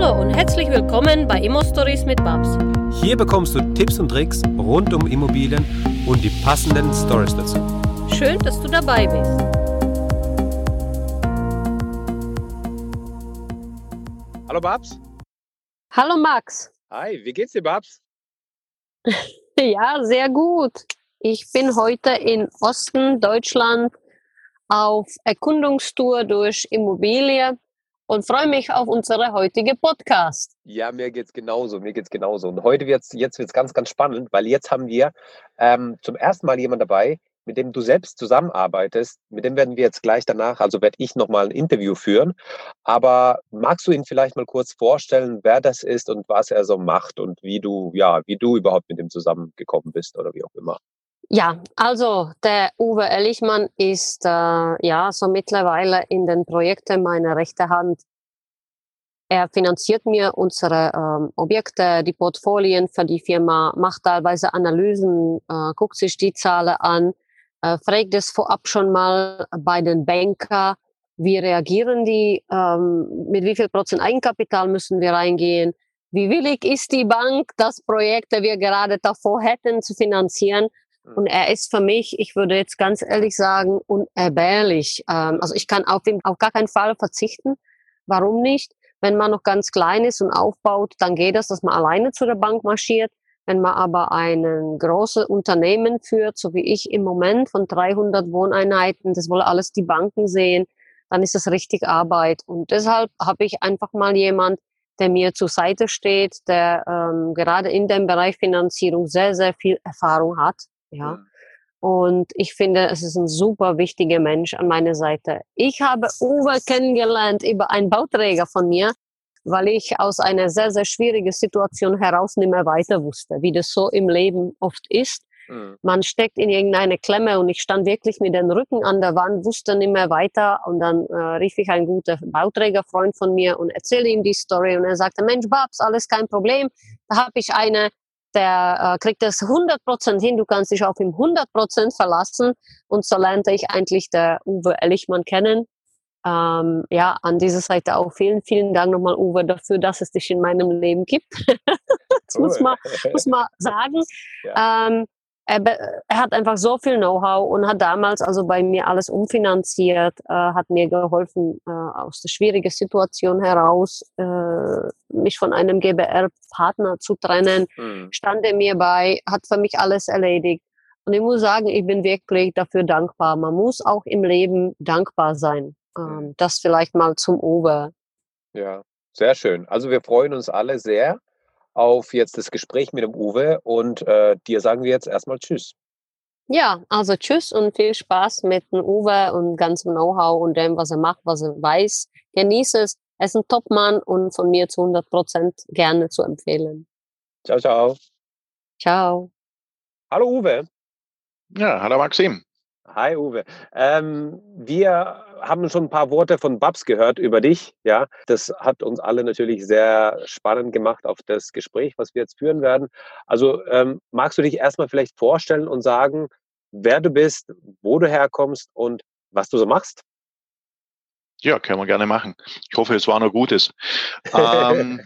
Hallo und herzlich willkommen bei Immo Stories mit Babs. Hier bekommst du Tipps und Tricks rund um Immobilien und die passenden Stories dazu. Schön, dass du dabei bist. Hallo Babs. Hallo Max. Hi, wie geht's dir, Babs? Ja, sehr gut. Ich bin heute in Osten Deutschland auf Erkundungstour durch Immobilie und freue mich auf unsere heutige Podcast. Ja, mir geht's genauso, mir geht's genauso. Und heute wird's, jetzt wird's ganz, ganz spannend, weil jetzt haben wir ähm, zum ersten Mal jemand dabei, mit dem du selbst zusammenarbeitest. Mit dem werden wir jetzt gleich danach, also werde ich nochmal ein Interview führen. Aber magst du ihn vielleicht mal kurz vorstellen, wer das ist und was er so macht und wie du, ja, wie du überhaupt mit ihm zusammengekommen bist oder wie auch immer? Ja, also der Uwe Ellichmann ist äh, ja so mittlerweile in den Projekten meine rechte Hand. Er finanziert mir unsere ähm, Objekte, die Portfolien für die Firma, macht teilweise Analysen, äh, guckt sich die Zahlen an, äh, fragt es vorab schon mal bei den Banker, wie reagieren die, ähm, mit wie viel Prozent Eigenkapital müssen wir reingehen, wie willig ist die Bank, das Projekt, das wir gerade davor hätten, zu finanzieren. Und er ist für mich, ich würde jetzt ganz ehrlich sagen, unerbärlich. Ähm, also ich kann auf ihn auf gar keinen Fall verzichten. Warum nicht? Wenn man noch ganz klein ist und aufbaut, dann geht das, dass man alleine zu der Bank marschiert. Wenn man aber ein großes Unternehmen führt, so wie ich im Moment von 300 Wohneinheiten, das wollen alles die Banken sehen, dann ist das richtig Arbeit. Und deshalb habe ich einfach mal jemand, der mir zur Seite steht, der ähm, gerade in dem Bereich Finanzierung sehr, sehr viel Erfahrung hat. Ja. Und ich finde, es ist ein super wichtiger Mensch an meiner Seite. Ich habe Uwe kennengelernt über einen Bauträger von mir, weil ich aus einer sehr, sehr schwierigen Situation heraus nicht mehr weiter wusste, wie das so im Leben oft ist. Mhm. Man steckt in irgendeine Klemme und ich stand wirklich mit dem Rücken an der Wand, wusste nicht mehr weiter und dann äh, rief ich einen guten Bauträgerfreund von mir und erzählte ihm die Story und er sagte, Mensch, Babs, alles kein Problem. Da habe ich eine der äh, kriegt das 100% hin, du kannst dich auf ihn 100% verlassen. Und so lernte ich eigentlich der Uwe Ellichmann kennen. Ähm, ja, an dieser Seite auch vielen, vielen Dank nochmal, Uwe, dafür, dass es dich in meinem Leben gibt. das cool. muss, man, muss man sagen. Ja. Ähm, er, er, hat einfach so viel Know-how und hat damals also bei mir alles umfinanziert, äh, hat mir geholfen, äh, aus der schwierigen Situation heraus äh, mich von einem GBR-Partner zu trennen, mhm. stand er mir bei, hat für mich alles erledigt. Und ich muss sagen, ich bin wirklich dafür dankbar. Man muss auch im Leben dankbar sein. Ähm, mhm. Das vielleicht mal zum Ober. Ja, sehr schön. Also wir freuen uns alle sehr auf jetzt das Gespräch mit dem Uwe und äh, dir sagen wir jetzt erstmal Tschüss. Ja, also Tschüss und viel Spaß mit dem Uwe und ganzem Know-how und dem, was er macht, was er weiß. Genieße es. Er ist ein Top-Mann und von mir zu 100 Prozent gerne zu empfehlen. Ciao, ciao. Ciao. Hallo Uwe. Ja, hallo Maxim. Hi Uwe. Ähm, wir haben schon ein paar Worte von Babs gehört über dich. Ja, das hat uns alle natürlich sehr spannend gemacht auf das Gespräch, was wir jetzt führen werden. Also ähm, magst du dich erstmal vielleicht vorstellen und sagen, wer du bist, wo du herkommst und was du so machst? Ja, können wir gerne machen. Ich hoffe, es war noch Gutes. ähm,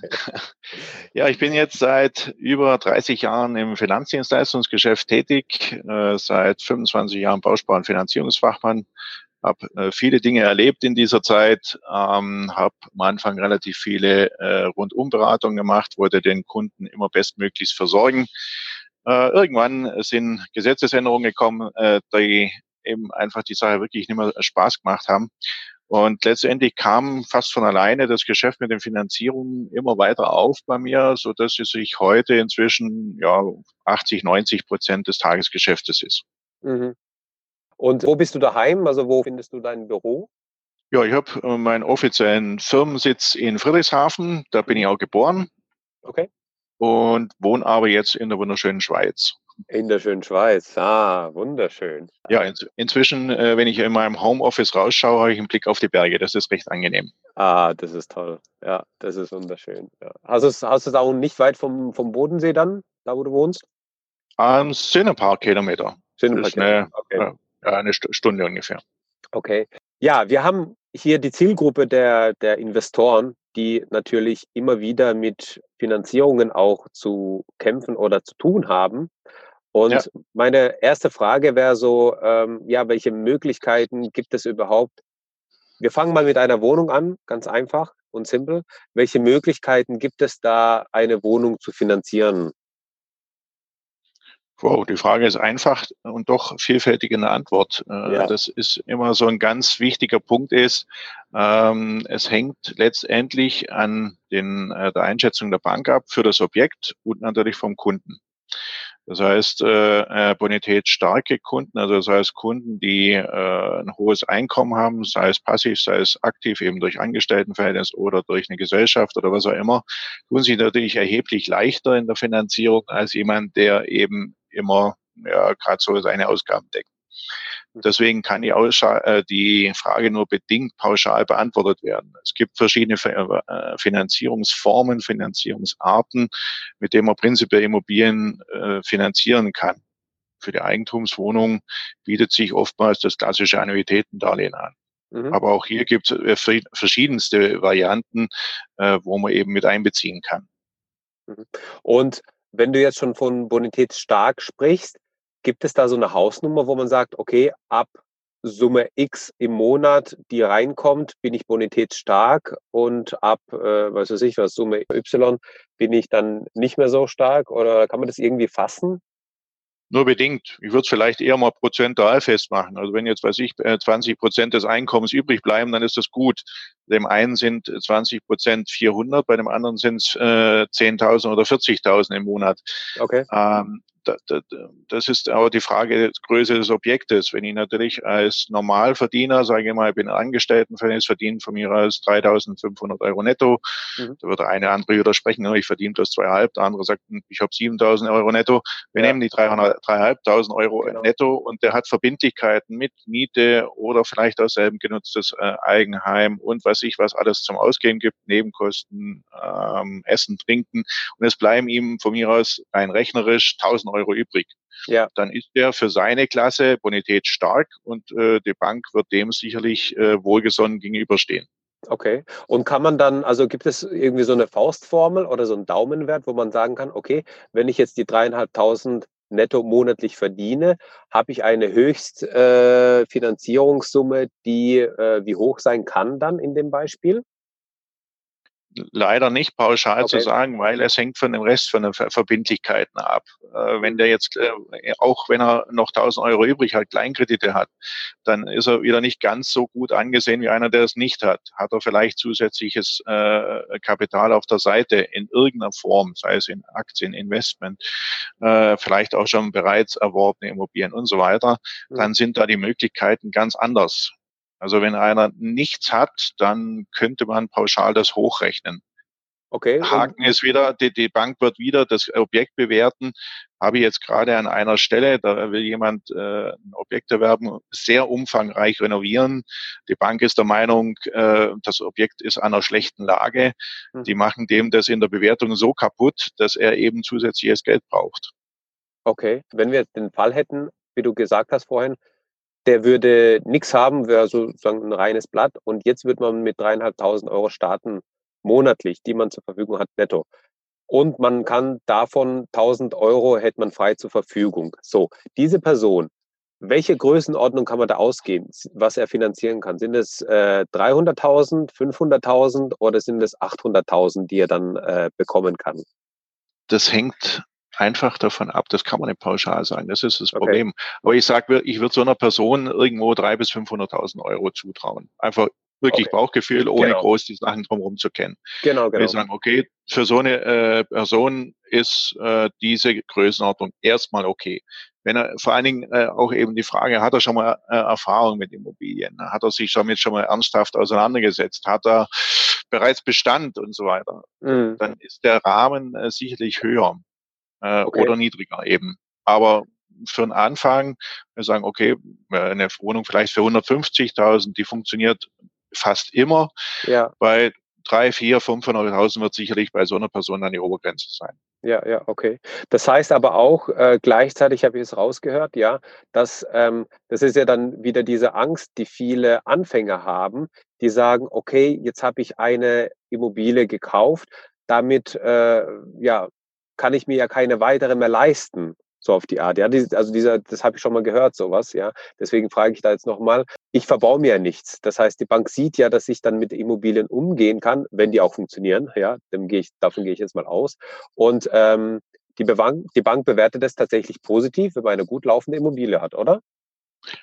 ja, ich bin jetzt seit über 30 Jahren im Finanzdienstleistungsgeschäft tätig, äh, seit 25 Jahren Bausparungs- und Finanzierungsfachmann, habe äh, viele Dinge erlebt in dieser Zeit, ähm, habe am Anfang relativ viele äh, Rundumberatungen gemacht, wollte den Kunden immer bestmöglichst versorgen. Äh, irgendwann sind Gesetzesänderungen gekommen, äh, die eben einfach die Sache wirklich nicht mehr Spaß gemacht haben. Und letztendlich kam fast von alleine das Geschäft mit den Finanzierungen immer weiter auf bei mir, so dass es sich heute inzwischen ja 80, 90 Prozent des Tagesgeschäftes ist. Mhm. Und wo bist du daheim? Also wo findest du dein Büro? Ja, ich habe äh, meinen offiziellen Firmensitz in Friedrichshafen. Da bin ich auch geboren. Okay. Und wohne aber jetzt in der wunderschönen Schweiz. In der schönen Schweiz. Ah, wunderschön. Ja, in, inzwischen, äh, wenn ich in meinem Homeoffice rausschaue, habe ich einen Blick auf die Berge. Das ist recht angenehm. Ah, das ist toll. Ja, das ist wunderschön. Ja. Hast du es hast auch nicht weit vom, vom Bodensee dann, da wo du wohnst? Ein um, sind ein paar Kilometer. Sind ein paar Kilometer. Okay. Ja, eine Stunde ungefähr. Okay. Ja, wir haben hier die Zielgruppe der, der Investoren die natürlich immer wieder mit Finanzierungen auch zu kämpfen oder zu tun haben. Und ja. meine erste Frage wäre so, ähm, ja, welche Möglichkeiten gibt es überhaupt? Wir fangen mal mit einer Wohnung an, ganz einfach und simpel. Welche Möglichkeiten gibt es da, eine Wohnung zu finanzieren? Wow, die Frage ist einfach und doch vielfältig in der Antwort. Äh, ja. Das ist immer so ein ganz wichtiger Punkt ist, ähm, es hängt letztendlich an den, äh, der Einschätzung der Bank ab für das Objekt und natürlich vom Kunden. Das heißt, äh, äh, bonitätsstarke Kunden, also das heißt Kunden, die äh, ein hohes Einkommen haben, sei es passiv, sei es aktiv, eben durch Angestelltenverhältnis oder durch eine Gesellschaft oder was auch immer, tun sich natürlich erheblich leichter in der Finanzierung als jemand, der eben immer ja, gerade so seine Ausgaben deckt. Deswegen kann die, äh, die Frage nur bedingt pauschal beantwortet werden. Es gibt verschiedene äh, Finanzierungsformen, Finanzierungsarten, mit denen man prinzipiell Immobilien äh, finanzieren kann. Für die Eigentumswohnung bietet sich oftmals das klassische Annuitätendarlehen an. Mhm. Aber auch hier gibt es verschiedenste Varianten, wo man eben mit einbeziehen kann. Mhm. Und wenn du jetzt schon von bonitätsstark sprichst, Gibt es da so eine Hausnummer, wo man sagt, okay, ab Summe X im Monat, die reinkommt, bin ich bonitätsstark und ab, äh, was weiß ich was, Summe Y bin ich dann nicht mehr so stark oder kann man das irgendwie fassen? Nur bedingt. Ich würde es vielleicht eher mal prozentual festmachen. Also wenn jetzt, weiß ich, 20 äh, Prozent des Einkommens übrig bleiben, dann ist das gut. Bei dem einen sind 20 Prozent 400, bei dem anderen sind es äh, 10.000 oder 40.000 im Monat. Okay. Ähm, das ist aber die Frage der Größe des Objektes. Wenn ich natürlich als Normalverdiener, sage ich mal, ich bin Angestelltenverhältnis, verdiene von mir aus 3.500 Euro netto, mhm. da wird der eine andere widersprechen, ich verdiene das zweieinhalb, der andere sagt, hm, ich habe 7.000 Euro netto. Wir ja. nehmen die 3.500 Euro genau. netto und der hat Verbindlichkeiten mit Miete oder vielleicht auch selben genutztes äh, Eigenheim und was ich, was alles zum Ausgehen gibt, Nebenkosten, ähm, Essen, Trinken und es bleiben ihm von mir aus rein rechnerisch 1.000 Euro übrig. Ja. Dann ist er für seine Klasse Bonität stark und äh, die Bank wird dem sicherlich äh, wohlgesonnen gegenüberstehen. Okay. Und kann man dann, also gibt es irgendwie so eine Faustformel oder so einen Daumenwert, wo man sagen kann, okay, wenn ich jetzt die dreieinhalbtausend netto monatlich verdiene, habe ich eine Höchstfinanzierungssumme, äh, die äh, wie hoch sein kann dann in dem Beispiel? Leider nicht pauschal okay. zu sagen, weil es hängt von dem Rest von den Verbindlichkeiten ab. Äh, wenn der jetzt, äh, auch wenn er noch 1000 Euro übrig hat, Kleinkredite hat, dann ist er wieder nicht ganz so gut angesehen wie einer, der es nicht hat. Hat er vielleicht zusätzliches äh, Kapital auf der Seite in irgendeiner Form, sei es in Aktien, Investment, äh, vielleicht auch schon bereits erworbene Immobilien und so weiter, mhm. dann sind da die Möglichkeiten ganz anders. Also wenn einer nichts hat, dann könnte man pauschal das hochrechnen. Okay. Haken ist wieder, die, die Bank wird wieder das Objekt bewerten. Habe ich jetzt gerade an einer Stelle, da will jemand äh, ein Objekt erwerben, sehr umfangreich renovieren. Die Bank ist der Meinung, äh, das Objekt ist an einer schlechten Lage. Mhm. Die machen dem das in der Bewertung so kaputt, dass er eben zusätzliches Geld braucht. Okay, wenn wir jetzt den Fall hätten, wie du gesagt hast vorhin, der würde nichts haben, wäre sozusagen ein reines Blatt. Und jetzt wird man mit dreieinhalbtausend Euro starten, monatlich, die man zur Verfügung hat, netto. Und man kann davon 1000 Euro hätte man frei zur Verfügung. So, diese Person, welche Größenordnung kann man da ausgeben, was er finanzieren kann? Sind es äh, 300.000, 500.000 oder sind es 800.000, die er dann äh, bekommen kann? Das hängt einfach davon ab. Das kann man nicht pauschal sagen. Das ist das okay. Problem. Aber ich sage, ich würde so einer Person irgendwo 300.000 bis 500.000 Euro zutrauen. Einfach wirklich okay. Bauchgefühl, ohne genau. groß die Sachen drumherum zu kennen. Genau, genau. Wir sagen, okay, für so eine äh, Person ist äh, diese Größenordnung erstmal okay. Wenn er vor allen Dingen äh, auch eben die Frage, hat er schon mal äh, Erfahrung mit Immobilien? Hat er sich damit schon mal ernsthaft auseinandergesetzt? Hat er bereits Bestand und so weiter? Mhm. Dann ist der Rahmen äh, sicherlich höher äh, okay. oder niedriger eben. Aber für einen Anfang, wir sagen, okay, eine Wohnung vielleicht für 150.000, die funktioniert fast immer, ja. weil drei, vier, 500.000 wird sicherlich bei so einer Person dann die Obergrenze sein. Ja, ja, okay. Das heißt aber auch, äh, gleichzeitig habe ich es rausgehört, ja, dass ähm, das ist ja dann wieder diese Angst, die viele Anfänger haben, die sagen, okay, jetzt habe ich eine Immobilie gekauft, damit äh, ja, kann ich mir ja keine weitere mehr leisten so auf die Art. Ja, also dieser, das habe ich schon mal gehört, sowas, ja. Deswegen frage ich da jetzt nochmal, ich verbaue mir ja nichts. Das heißt, die Bank sieht ja, dass ich dann mit Immobilien umgehen kann, wenn die auch funktionieren, ja, dann gehe ich, davon gehe ich jetzt mal aus. Und ähm, die, Bank, die Bank bewertet das tatsächlich positiv, wenn man eine gut laufende Immobilie hat, oder?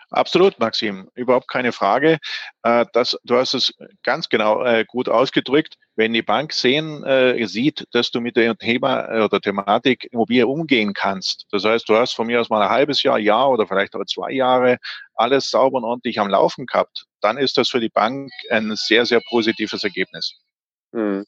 Absolut, Maxim, überhaupt keine Frage. Äh, das, du hast es ganz genau äh, gut ausgedrückt. Wenn die Bank sehen, äh, sieht, dass du mit dem Thema oder Thematik Immobilie umgehen kannst, das heißt, du hast von mir aus mal ein halbes Jahr, Jahr oder vielleicht auch zwei Jahre alles sauber und ordentlich am Laufen gehabt, dann ist das für die Bank ein sehr, sehr positives Ergebnis. Hm.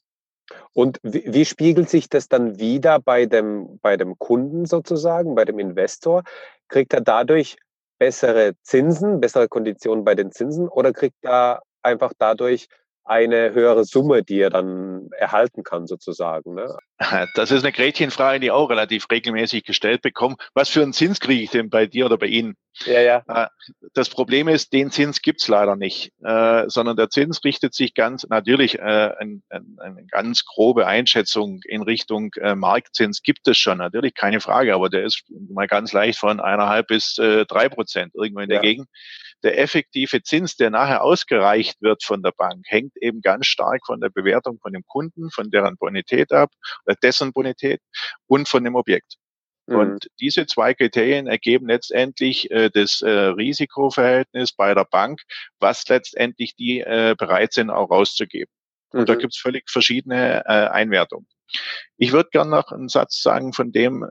Und wie, wie, spiegelt sich das dann wieder bei dem, bei dem Kunden sozusagen, bei dem Investor? Kriegt er dadurch bessere Zinsen, bessere Konditionen bei den Zinsen oder kriegt er einfach dadurch eine höhere Summe, die er dann erhalten kann, sozusagen. Ne? Das ist eine Gretchenfrage, die auch relativ regelmäßig gestellt bekomme. Was für einen Zins kriege ich denn bei dir oder bei Ihnen? Ja, ja. Äh, das Problem ist, den Zins gibt's leider nicht, äh, sondern der Zins richtet sich ganz natürlich äh, eine, eine ganz grobe Einschätzung in Richtung äh, Marktzins gibt es schon, natürlich keine Frage, aber der ist mal ganz leicht von eineinhalb bis drei Prozent irgendwo in der ja. Gegend der effektive Zins, der nachher ausgereicht wird von der Bank, hängt eben ganz stark von der Bewertung von dem Kunden, von deren Bonität ab, oder dessen Bonität und von dem Objekt. Mhm. Und diese zwei Kriterien ergeben letztendlich äh, das äh, Risikoverhältnis bei der Bank, was letztendlich die äh, bereit sind, auch rauszugeben. Und mhm. da gibt es völlig verschiedene äh, Einwertungen. Ich würde gerne noch einen Satz sagen von dem, äh,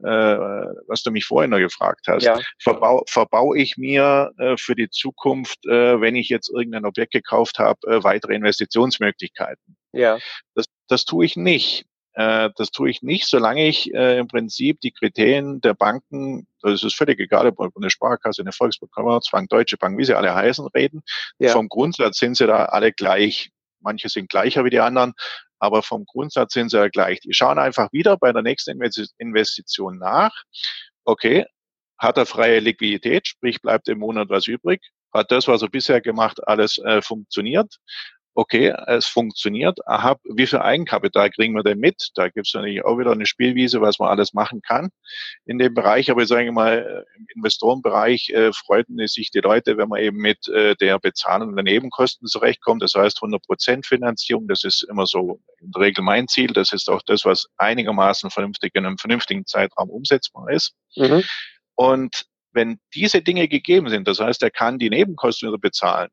was du mich vorhin noch gefragt hast. Ja. Verbau, verbau ich mir äh, für die Zukunft, äh, wenn ich jetzt irgendein Objekt gekauft habe, äh, weitere Investitionsmöglichkeiten? Ja. Das, das tue ich nicht. Äh, das tue ich nicht, solange ich äh, im Prinzip die Kriterien der Banken, das ist völlig egal, ob eine Sparkasse, eine Volksbank, Commerzbank, Deutsche Bank, wie sie alle heißen, reden. Ja. Vom Grundsatz sind sie da alle gleich. Manche sind gleicher wie die anderen, aber vom Grundsatz sind sie ja gleich. Die schauen einfach wieder bei der nächsten Investition nach. Okay, hat er freie Liquidität, sprich bleibt im Monat was übrig? Hat das, was er bisher gemacht, alles äh, funktioniert? Okay, es funktioniert. Aha, wie viel Eigenkapital kriegen wir denn mit? Da gibt es natürlich auch wieder eine Spielwiese, was man alles machen kann in dem Bereich. Aber ich sage mal, im Investorenbereich äh, freuten sich die Leute, wenn man eben mit äh, der Bezahlung der Nebenkosten zurechtkommt. Das heißt 100 Prozent Finanzierung. Das ist immer so in der Regel mein Ziel. Das ist auch das, was einigermaßen vernünftig in einem vernünftigen Zeitraum umsetzbar ist. Mhm. Und wenn diese Dinge gegeben sind, das heißt, er kann die Nebenkosten wieder bezahlen,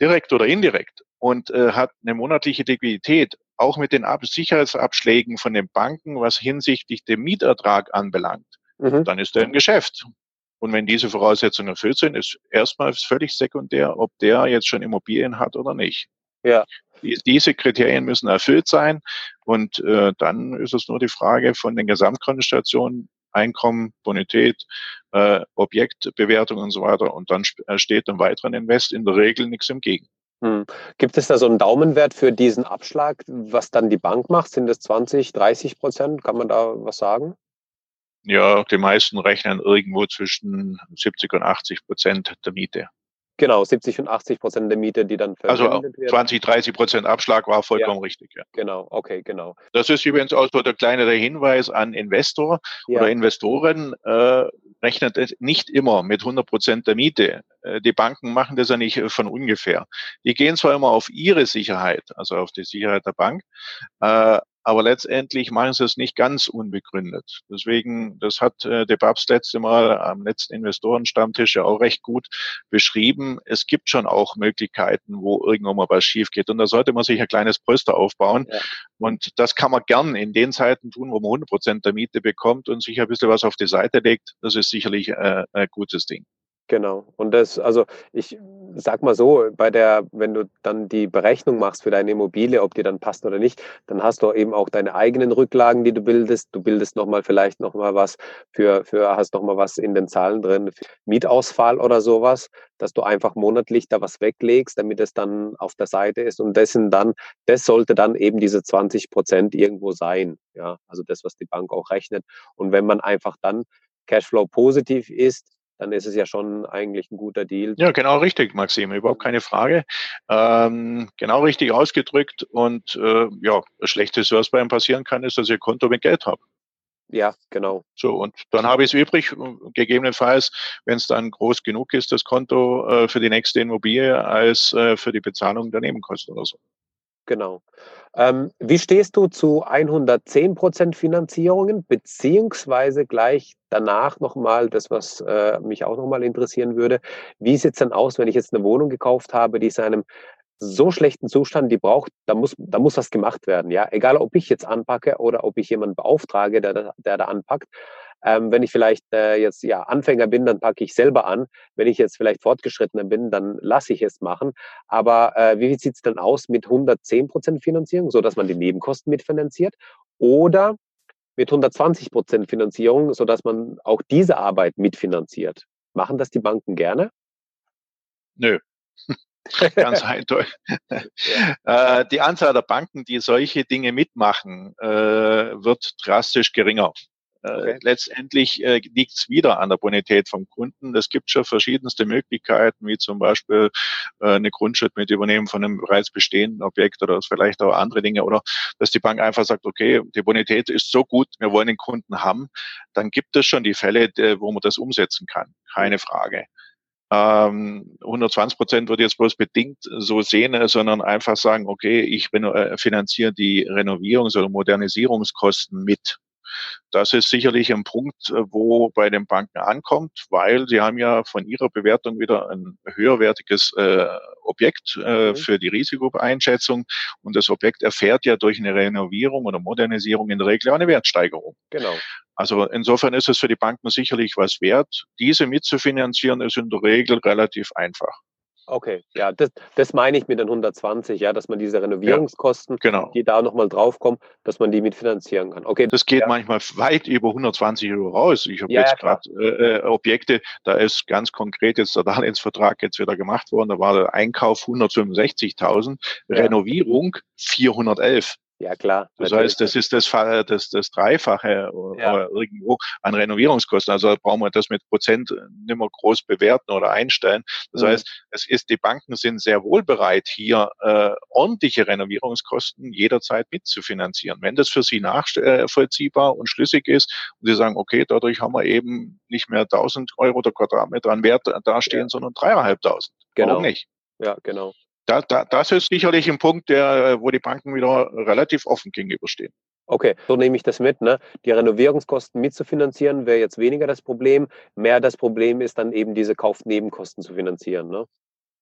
direkt oder indirekt, und äh, hat eine monatliche Liquidität, auch mit den Ab Sicherheitsabschlägen von den Banken, was hinsichtlich dem Mietertrag anbelangt, mhm. dann ist er im Geschäft. Und wenn diese Voraussetzungen erfüllt sind, ist erstmal völlig sekundär, ob der jetzt schon Immobilien hat oder nicht. Ja. Die, diese Kriterien müssen erfüllt sein. Und äh, dann ist es nur die Frage von den Gesamtkonstellationen, Einkommen, Bonität, äh, Objektbewertung und so weiter. Und dann äh, steht einem weiteren Invest in der Regel nichts entgegen. Hm. Gibt es da so einen Daumenwert für diesen Abschlag, was dann die Bank macht? Sind es 20, 30 Prozent? Kann man da was sagen? Ja, die meisten rechnen irgendwo zwischen 70 und 80 Prozent der Miete. Genau, 70 und 80 Prozent der Miete, die dann also verwendet Also 20, 30 Prozent Abschlag war vollkommen ja. richtig. Ja. Genau, okay, genau. Das ist übrigens auch so der kleine Hinweis an Investor ja. oder Investoren. Äh, rechnet nicht immer mit 100 Prozent der Miete. Äh, die Banken machen das ja nicht äh, von ungefähr. Die gehen zwar immer auf ihre Sicherheit, also auf die Sicherheit der Bank, äh, aber letztendlich machen sie es nicht ganz unbegründet. Deswegen, das hat äh, der Babs letzte Mal am letzten Investorenstammtisch ja auch recht gut beschrieben. Es gibt schon auch Möglichkeiten, wo irgendwann mal was schief geht. Und da sollte man sich ein kleines Polster aufbauen. Ja. Und das kann man gern in den Zeiten tun, wo man 100 Prozent der Miete bekommt und sich ein bisschen was auf die Seite legt. Das ist sicherlich äh, ein gutes Ding. Genau. Und das, also ich sag mal so, bei der, wenn du dann die Berechnung machst für deine Immobilie, ob die dann passt oder nicht, dann hast du eben auch deine eigenen Rücklagen, die du bildest. Du bildest nochmal vielleicht nochmal was für, für, hast nochmal was in den Zahlen drin, Mietausfall oder sowas, dass du einfach monatlich da was weglegst, damit es dann auf der Seite ist. Und das sind dann, das sollte dann eben diese 20 Prozent irgendwo sein. Ja, also das, was die Bank auch rechnet. Und wenn man einfach dann Cashflow positiv ist, dann ist es ja schon eigentlich ein guter Deal. Ja, genau richtig, Maxim, überhaupt keine Frage. Ähm, genau richtig ausgedrückt und äh, ja, das Schlechteste, was bei ihm passieren kann, ist, dass ihr Konto mit Geld habt. Ja, genau. So, und dann habe ich es übrig, gegebenenfalls, wenn es dann groß genug ist, das Konto äh, für die nächste Immobilie als äh, für die Bezahlung der Nebenkosten oder so. Genau. Ähm, wie stehst du zu 110 Prozent Finanzierungen, beziehungsweise gleich danach nochmal das, was äh, mich auch nochmal interessieren würde, wie sieht es denn aus, wenn ich jetzt eine Wohnung gekauft habe, die ist in einem so schlechten Zustand, die braucht, da muss, da muss was gemacht werden, ja. Egal, ob ich jetzt anpacke oder ob ich jemanden beauftrage, der, der da anpackt. Ähm, wenn ich vielleicht äh, jetzt ja Anfänger bin, dann packe ich selber an. Wenn ich jetzt vielleicht fortgeschrittener bin, dann lasse ich es machen. Aber äh, wie sieht es denn aus mit 110 Prozent Finanzierung, so dass man die Nebenkosten mitfinanziert? Oder mit 120 Prozent Finanzierung, so dass man auch diese Arbeit mitfinanziert? Machen das die Banken gerne? Nö. Ganz eindeutig. Ja. Äh, die Anzahl der Banken, die solcheGe mitmachen, äh, wird drastisch geringer. Äh, okay. Letztendlich äh, liegt es wieder an der Bonität vom Kunden. Es gibt schon verschiedenste Möglichkeiten, wie zum Beispiel äh, eine Grundschuld mit Übernehmen von einem bereits bestehenden Objekt oder vielleicht auch andere Dinge oder dass die Bank einfach sagt, okay, die Bonität ist so gut, wir wollen den Kunden haben, dann gibt es schon die Fälle, wo man das umsetzen kann. Keine Frage. 120 ähm, Prozent würde jetzt bloß bedingt so sehen, sondern einfach sagen, okay, ich äh, finanziere die Renovierungs- oder Modernisierungskosten mit. Das ist sicherlich ein Punkt, äh, wo bei den Banken ankommt, weil sie haben ja von ihrer Bewertung wieder ein höherwertiges äh, Objekt äh, mhm. für die Risikoeinschätzung und das Objekt erfährt ja durch eine Renovierung oder Modernisierung in der Regel eine Wertsteigerung. Genau. Also insofern ist es für die Banken sicherlich was wert. Diese mitzufinanzieren ist in der Regel relativ einfach. Okay, ja, das, das meine ich mit den 120, ja, dass man diese Renovierungskosten, ja, genau. die da nochmal draufkommen, dass man die mitfinanzieren kann. Okay. Das geht ja. manchmal weit über 120 Euro raus. Ich habe ja, jetzt gerade äh, äh, Objekte, da ist ganz konkret jetzt der Darlehensvertrag jetzt wieder gemacht worden, da war der Einkauf 165.000, Renovierung 411. Ja, klar. Das heißt, das ist das, das, das Dreifache ja. irgendwo an Renovierungskosten. Also brauchen wir das mit Prozent nicht mehr groß bewerten oder einstellen. Das mhm. heißt, es ist, die Banken sind sehr wohl bereit, hier äh, ordentliche Renovierungskosten jederzeit mitzufinanzieren. Wenn das für sie nachvollziehbar und schlüssig ist und sie sagen, okay, dadurch haben wir eben nicht mehr 1000 Euro der Quadratmeter an Wert dastehen, ja. sondern dreieinhalbtausend. Genau. Warum nicht? Ja, genau da, da, das ist sicherlich ein Punkt, der, wo die Banken wieder relativ offen gegenüberstehen. Okay, so nehme ich das mit. Ne? Die Renovierungskosten mitzufinanzieren wäre jetzt weniger das Problem. Mehr das Problem ist dann eben diese Kaufnebenkosten zu finanzieren. Ne?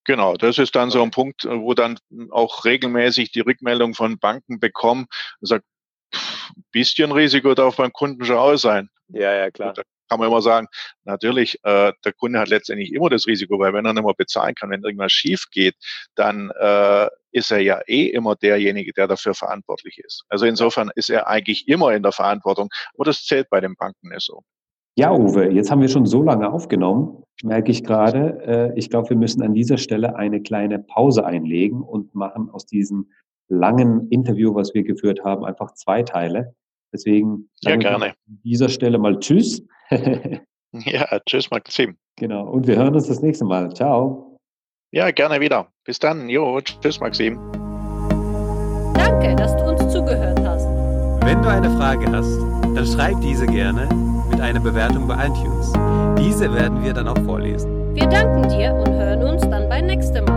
Genau, das ist dann so ein Punkt, wo dann auch regelmäßig die Rückmeldung von Banken bekommen, sagt, bisschen Risiko darf beim Kunden schon aus sein. Ja, ja, klar. Da kann man immer sagen, natürlich, äh, der Kunde hat letztendlich immer das Risiko, weil wenn er nicht mehr bezahlen kann, wenn irgendwas schief geht, dann äh, ist er ja eh immer derjenige, der dafür verantwortlich ist. Also insofern ist er eigentlich immer in der Verantwortung, aber das zählt bei den Banken nicht so. Ja, Uwe, jetzt haben wir schon so lange aufgenommen, merke ich gerade. Äh, ich glaube, wir müssen an dieser Stelle eine kleine Pause einlegen und machen aus diesem langen Interview, was wir geführt haben, einfach zwei Teile. Deswegen ja, gerne. an dieser Stelle mal Tschüss. ja, Tschüss, Maxim. Genau. Und wir hören uns das nächste Mal. Ciao. Ja, gerne wieder. Bis dann. Jo, tschüss, Maxim. Danke, dass du uns zugehört hast. Wenn du eine Frage hast, dann schreib diese gerne mit einer Bewertung bei iTunes. Diese werden wir dann auch vorlesen. Wir danken dir und hören uns dann beim nächsten Mal.